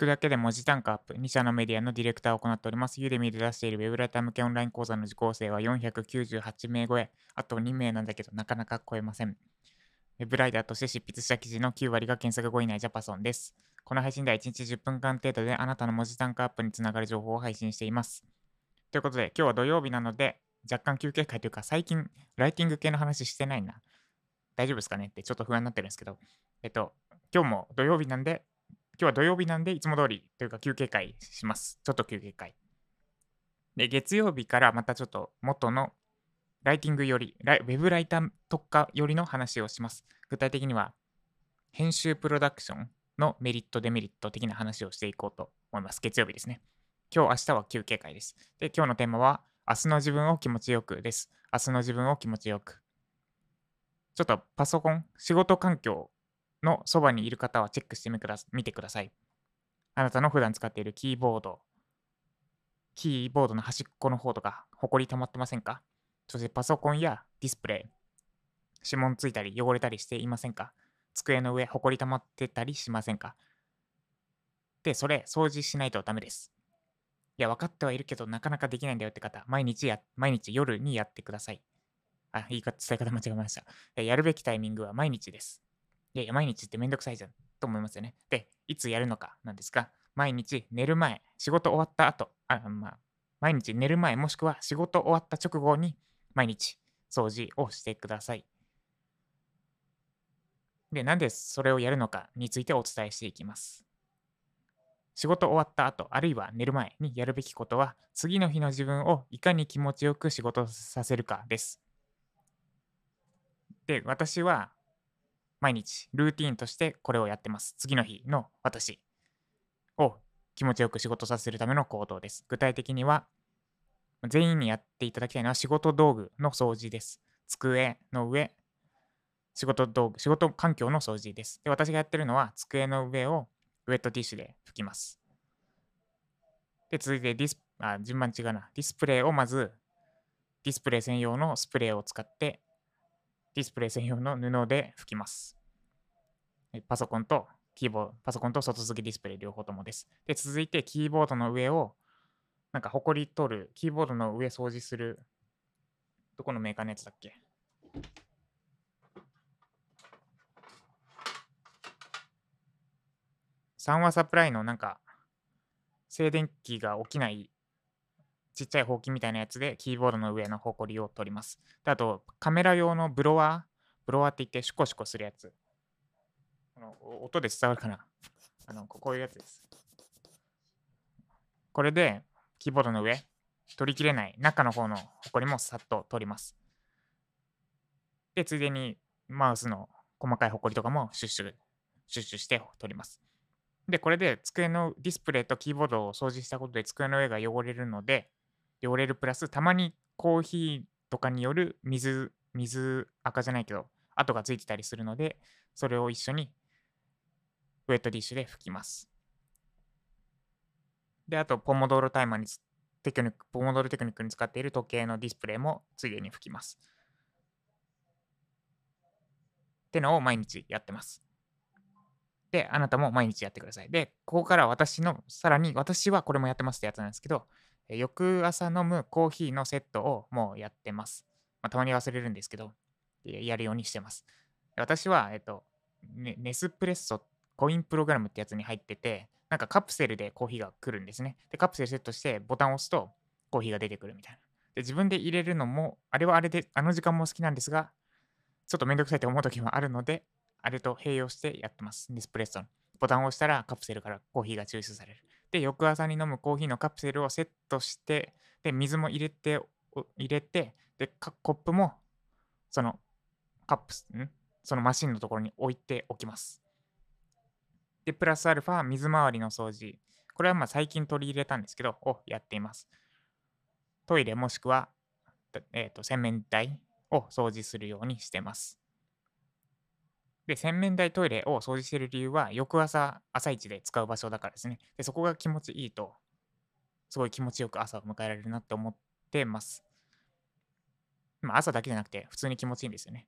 くだけで文字単価アップ、2社のメディアのディレクターを行っております。ユーデミで出しているウェブライター向けオンライン講座の受講生は498名超え、あと2名なんだけどなかなか超えません。ウェブライターとして執筆した記事の9割が検索後以内ジャパソンです。この配信では1日10分間程度であなたの文字単価アップにつながる情報を配信しています。ということで、今日は土曜日なので、若干休憩会というか、最近、ライティング系の話してないな。大丈夫ですかね？ってちょっと不安になってるんですけど、えっと、今日も土曜日なんで、今日は土曜日なんで、いつも通りというか休憩会します。ちょっと休憩会。で、月曜日からまたちょっと元のライティングより、ウェブライター特化よりの話をします。具体的には、編集プロダクションのメリット、デメリット的な話をしていこうと思います。月曜日ですね。今日、明日は休憩会です。で、今日のテーマは、明日の自分を気持ちよくです。明日の自分を気持ちよく。ちょっとパソコン、仕事環境のそばにいる方はチェックしてみくだ見てください。あなたの普段使っているキーボード、キーボードの端っこの方とか、ほこり溜まってませんか？そしてパソコンやディスプレイ、指紋ついたり汚れたりしていませんか？机の上、ほこり溜まってたりしませんか？で、それ、掃除しないとダメです。いや、分かってはいるけど、なかなかできないんだよって方、毎日や、毎日夜にやってください。あ、言い方、伝え方間違えました。やるべきタイミングは毎日です。いやいや、毎日ってめんどくさいじゃんと思いますよね。で、いつやるのかなんですが、毎日寝る前、仕事終わった後、あまあ、毎日寝る前もしくは仕事終わった直後に毎日掃除をしてください。で、なんでそれをやるのかについてお伝えしていきます。仕事終わった後、あるいは寝る前にやるべきことは、次の日の自分をいかに気持ちよく仕事させるかです。で、私は毎日ルーティーンとしてこれをやってます。次の日の私を気持ちよく仕事させるための行動です。具体的には、全員にやっていただきたいのは仕事道具の掃除です。机の上、仕事道具、仕事環境の掃除です。で、私がやってるのは机の上をウェットティッシュで拭きます。で、続いてディス、あ、順番違うな。ディスプレイをまず、ディスプレイ専用のスプレーを使って、ディスプレイ専用の布で拭きます。パソコンとキーボード、パソコンと外付けディスプレイ両方ともです。で、続いてキーボードの上を、なんか、ほこり取る、キーボードの上掃除する、どこのメーカーのやつだっけ？三和サプライのなんか、静電気が起きないちっちゃいほうきみたいなやつでキーボードの上のほこりを取ります。であと、カメラ用のブロワー、ブロワーって言ってシュコシュコするやつ。この音で伝わるかな？あのここういうやつです。これでキーボードの上、取りきれない中の方のほこりもさっと取ります。で、ついでにマウスの細かいほこりとかもシュッシュ、シュッシュして取ります。で、これで机のディスプレイとキーボードを掃除したことで机の上が汚れるので、汚れるプラス、たまにコーヒーとかによる水、水赤じゃないけど、跡がついてたりするので、それを一緒にウェットティッシュで拭きます。で、あと、ポモドーロタイマーにテクニック、ポモドーロテクニックに使っている時計のディスプレイもついでに拭きます。ってのを毎日やってます。で、あなたも毎日やってください。で、ここから私の、さらに私はこれもやってますってやつなんですけど、翌朝飲むコーヒーのセットをもうやってます。まあ、たまに忘れるんですけど、やるようにしてます。私は、えっと、ねネスプレッソコインプログラムってやつに入ってて、なんかカプセルでコーヒーが来るんですね。で、カプセルセットしてボタンを押すとコーヒーが出てくるみたいな。で、自分で入れるのも、あれはあれで、あの時間も好きなんですが、ちょっとめんどくさいと思う時もあるので、あれと併用してやってます。ネスプレッソの。ボタンを押したらカプセルからコーヒーが抽出される。で、翌朝に飲むコーヒーのカプセルをセットして、で、水も入れて、入れて、で、コップも、その、カップ、ん？そのマシンのところに置いておきます。で、プラスアルファ、水回りの掃除。これはまあ最近取り入れたんですけど、をやっています。トイレもしくは、えっ、と、洗面台を掃除するようにしてます。で、洗面台トイレを掃除している理由は、翌朝、朝一で使う場所だからですね。で、そこが気持ちいいと、すごい気持ちよく朝を迎えられるなって思ってます。まあ、朝だけじゃなくて、普通に気持ちいいんですよね。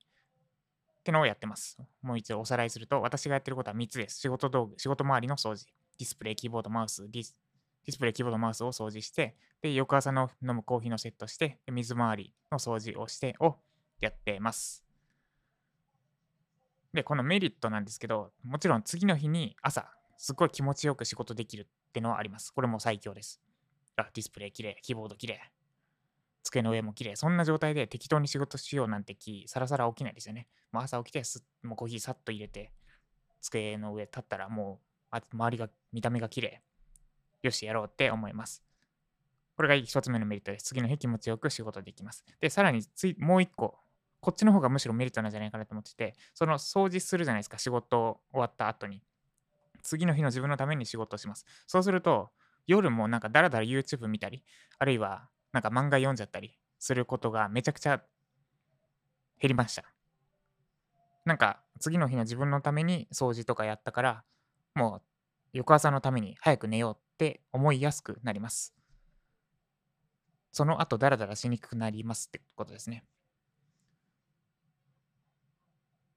ってのをやってます。もう一度おさらいすると、私がやってることは3つです。仕事道具、仕事周りの掃除。ディスプレイ、キーボード、マウス、ディスディスプレイ、キーボード、マウスを掃除して、で、翌朝の飲むコーヒーのセットして、水回りの掃除をしてをやってます。で、このメリットなんですけど、もちろん次の日に朝、すっごい気持ちよく仕事できるってのはあります。これも最強です。あ、ディスプレイ綺麗、キーボード綺麗、机の上も綺麗。そんな状態で適当に仕事しようなんて気、さらさら起きないですよね。もう朝起きてす、もうコーヒーさっと入れて、机の上立ったらもう、あ周りが、見た目が綺麗。よし、やろうって思います。これが一つ目のメリットです。次の日気持ちよく仕事できます。で、さらについもう一個、こっちの方がむしろメリットなんじゃないかなと思ってて、その掃除するじゃないですか、仕事終わった後に。次の日の自分のために仕事をします。そうすると、夜もなんかだらだら YouTube 見たり、あるいはなんか漫画読んじゃったりすることがめちゃくちゃ減りました。なんか次の日の自分のために掃除とかやったから、もう翌朝のために早く寝ようって思いやすくなります。その後ダラダラしにくくなりますってことですね。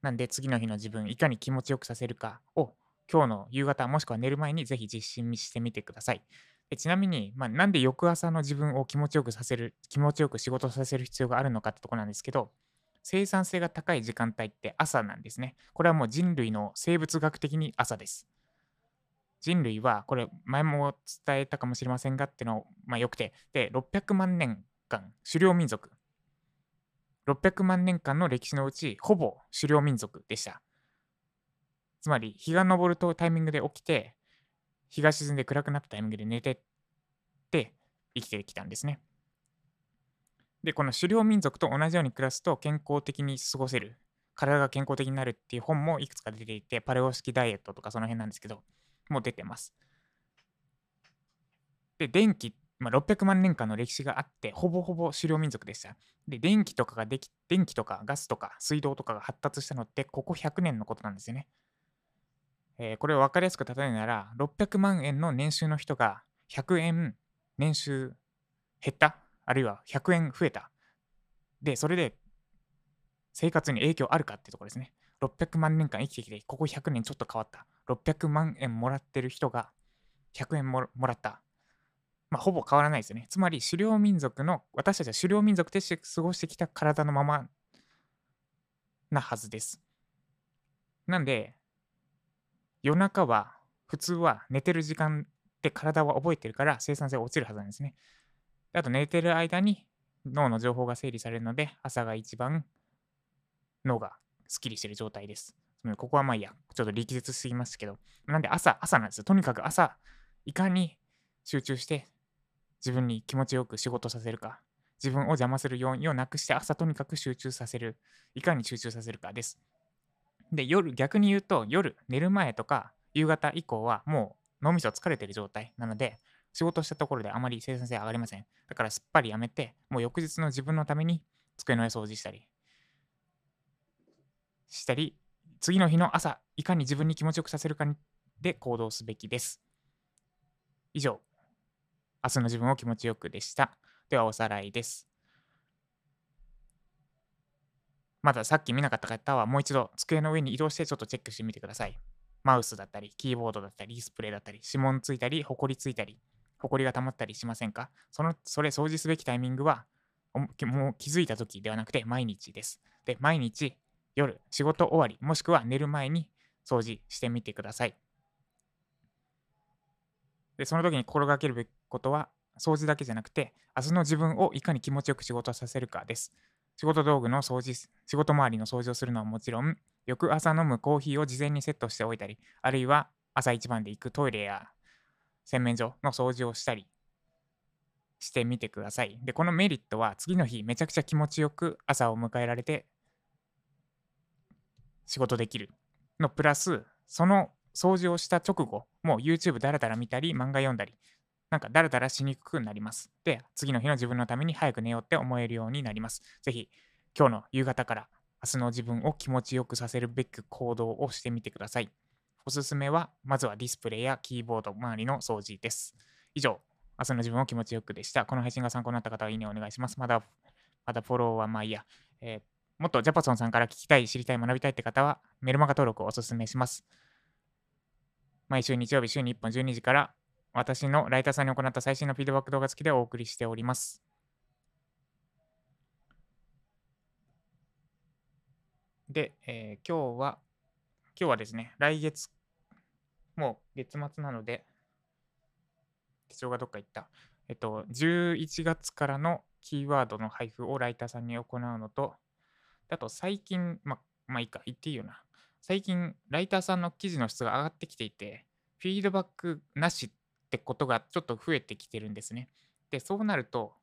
なんで次の日の自分いかに気持ちよくさせるかを今日の夕方もしくは寝る前にぜひ実施してみてください。でちなみに、まあ、なんで翌朝の自分を気持ちよくさせる、気持ちよく仕事させる必要があるのかってとこなんですけど、生産性が高い時間帯って朝なんですね。これはもう人類の生物学的に朝です。人類は、これ前も伝えたかもしれませんがっていうのを、まあ、よくて、で、600万年間、狩猟民族。600万年間の歴史のうち、ほぼ狩猟民族でした。つまり、日が昇るとタイミングで起きて、日が沈んで暗くなったタイミングで寝てって生きてきたんですね。で、この狩猟民族と同じように暮らすと健康的に過ごせる、体が健康的になるっていう本もいくつか出ていて、パレオ式ダイエットとかその辺なんですけど、もう出てます。で、電気、まあ、600万年間の歴史があって、ほぼほぼ狩猟民族でした。で、電気とかができ、電気とかガスとか水道とかが発達したのって、ここ100年のことなんですよね。えー、これを分かりやすく例えるなら、600万円の年収の人が100円年収減ったあるいは100円増えた。で、それで生活に影響あるかっていうところですね。600万年間生きてきて、ここ100年ちょっと変わった。600万円もらってる人が100円もらった。まあ、ほぼ変わらないですよね。つまり、狩猟民族の、私たちは狩猟民族として過ごしてきた体のままなはずです。なんで、夜中は普通は寝てる時間で体は覚えてるから生産性が落ちるはずなんですね。あと寝てる間に脳の情報が整理されるので朝が一番脳がスッキリしてる状態です。ここはまあいいや、ちょっと力説すぎますけど、なんで朝、朝なんですよ。とにかく朝、いかに集中して自分に気持ちよく仕事させるか、自分を邪魔する要因をなくして朝とにかく集中させる、いかに集中させるかです。で、夜、逆に言うと、夜、寝る前とか、夕方以降は、もう脳みそ疲れてる状態なので、仕事したところであまり生産性上がりません。だからすっぱりやめて、もう翌日の自分のために机の上掃除したり、したり、次の日の朝、いかに自分に気持ちよくさせるかで行動すべきです。以上、明日の自分を気持ちよくでした。ではおさらいです。まださっき見なかった方はもう一度机の上に移動してちょっとチェックしてみてください。マウスだったり、キーボードだったり、ディスプレイだったり、指紋ついたり、ホコリついたり、ホコリが溜まったりしませんか？その、それ掃除すべきタイミングは、もう気づいた時ではなくて毎日です。で、毎日夜、仕事終わり、もしくは寝る前に掃除してみてください。で、その時に心がけるべきことは、掃除だけじゃなくて、明日の自分をいかに気持ちよく仕事させるかです。仕事道具の掃除、仕事周りの掃除をするのはもちろん、翌朝飲むコーヒーを事前にセットしておいたり、あるいは朝一番で行くトイレや洗面所の掃除をしたりしてみてください。で、このメリットは次の日めちゃくちゃ気持ちよく朝を迎えられて仕事できるのプラス、その掃除をした直後、もう YouTube だらだら見たり、漫画読んだり、なんかだらだらしにくくなります。で、次の日の自分のために早く寝ようって思えるようになります。ぜひ、今日の夕方から明日の自分を気持ちよくさせるべく行動をしてみてください。おすすめは、まずはディスプレイやキーボード周りの掃除です。以上、明日の自分を気持ちよくでした。この配信が参考になった方は、いいねお願いします。まだ、まだフォローはまあいいや。えー、もっとジャパソンさんから聞きたい、知りたい、学びたいって方は、メルマガ登録をおすすめします。毎週日曜日週に1本12時から私のライターさんに行った最新のフィードバック動画付きでお送りしております。で、えー今日は、今日はですね、来月、もう月末なので、手帳がどっか行った。えっと、11月からのキーワードの配布をライターさんに行うのと、あと最近、ま、まあいいか、言っていいよな。最近、ライターさんの記事の質が上がってきていて、フィードバックなしってことがちょっと増えてきてるんですね。で、そうなると、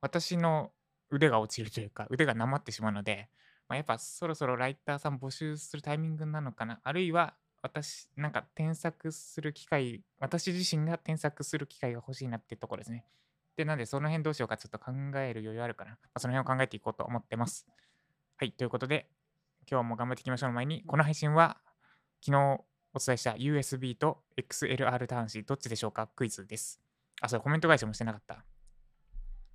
私の腕が落ちるというか、腕がなまってしまうので、まあ、やっぱそろそろライターさん募集するタイミングなのかな。あるいは、私、なんか添削する機会、私自身が添削する機会が欲しいなってところですね。で、なんでその辺どうしようかちょっと考える余裕あるかな。まあ、その辺を考えていこうと思ってます。はい、ということで、今日も頑張っていきましょうの前に、この配信は昨日お伝えした USB と XLR 端子どっちでしょうか？クイズです。あ、それコメント返しもしてなかった。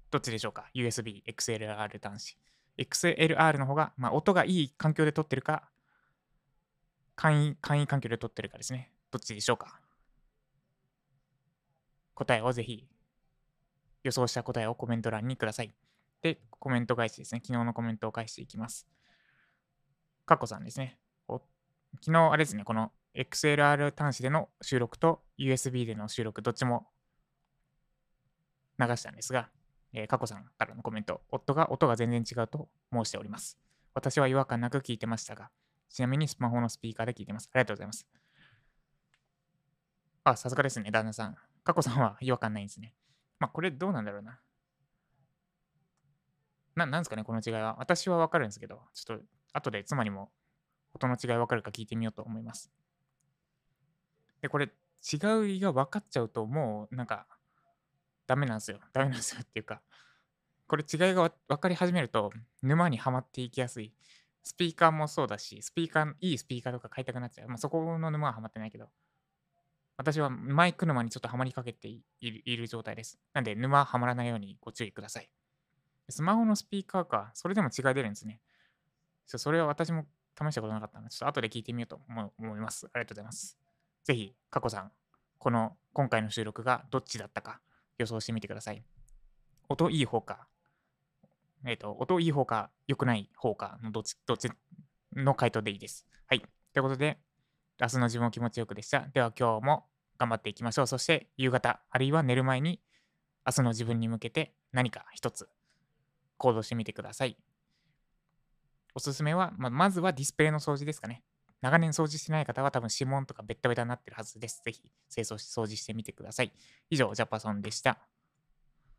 どっちでしょうか ?USB、XLR 端子。XLR の方が、まあ、音がいい環境で撮ってるか、簡易、簡易環境で撮ってるかですね。どっちでしょうか？答えをぜひ、予想した答えをコメント欄にください。で、コメント返しですね。昨日のコメントを返していきます。かっこさんですね。昨日、あれですね、この XLR 端子での収録と USB での収録、どっちも流したんですが、えー、かこさんからのコメント、夫が音が全然違うと申しております。私は違和感なく聞いてましたが、ちなみにスマホのスピーカーで聞いてます。ありがとうございます。あ、さすがですね、旦那さん。かこさんは違和感ないんですね。まあ、これどうなんだろうな。ななんですかね、この違いは。私はわかるんですけど、ちょっと後で妻にも音の違いわかるか聞いてみようと思います。で、これ違いが分かっちゃうともうなんかダメなんですよ。ダメなんですよっていうか、これ違いが分かり始めると沼にはまっていきやすい。スピーカーもそうだし、スピーカー、いいスピーカーとか買いたくなっちゃう。まあ、そこの沼ははまってないけど、私はマイク沼にちょっとはまりかけている状態です。なんで沼はまらないようにご注意ください。スマホのスピーカーか、それでも違い出るんですね。それは私も試したことなかったので、ちょっと後で聞いてみようと思います。ありがとうございます。ぜひ、かこさん、この今回の収録がどっちだったか予想してみてください。音いい方か、えっ、と、音いい方か、良くない方かのどっち、どっちの回答でいいです。はい。ということで、明日の自分を気持ちよくでした。では今日も頑張っていきましょう。そして夕方、あるいは寝る前に、明日の自分に向けて何か一つ行動してみてください。おすすめは、ままずはディスプレイの掃除ですかね。長年掃除してない方は多分指紋とかベッタベタになってるはずです。ぜひ清掃し掃除してみてください。以上、ジャパソンでした。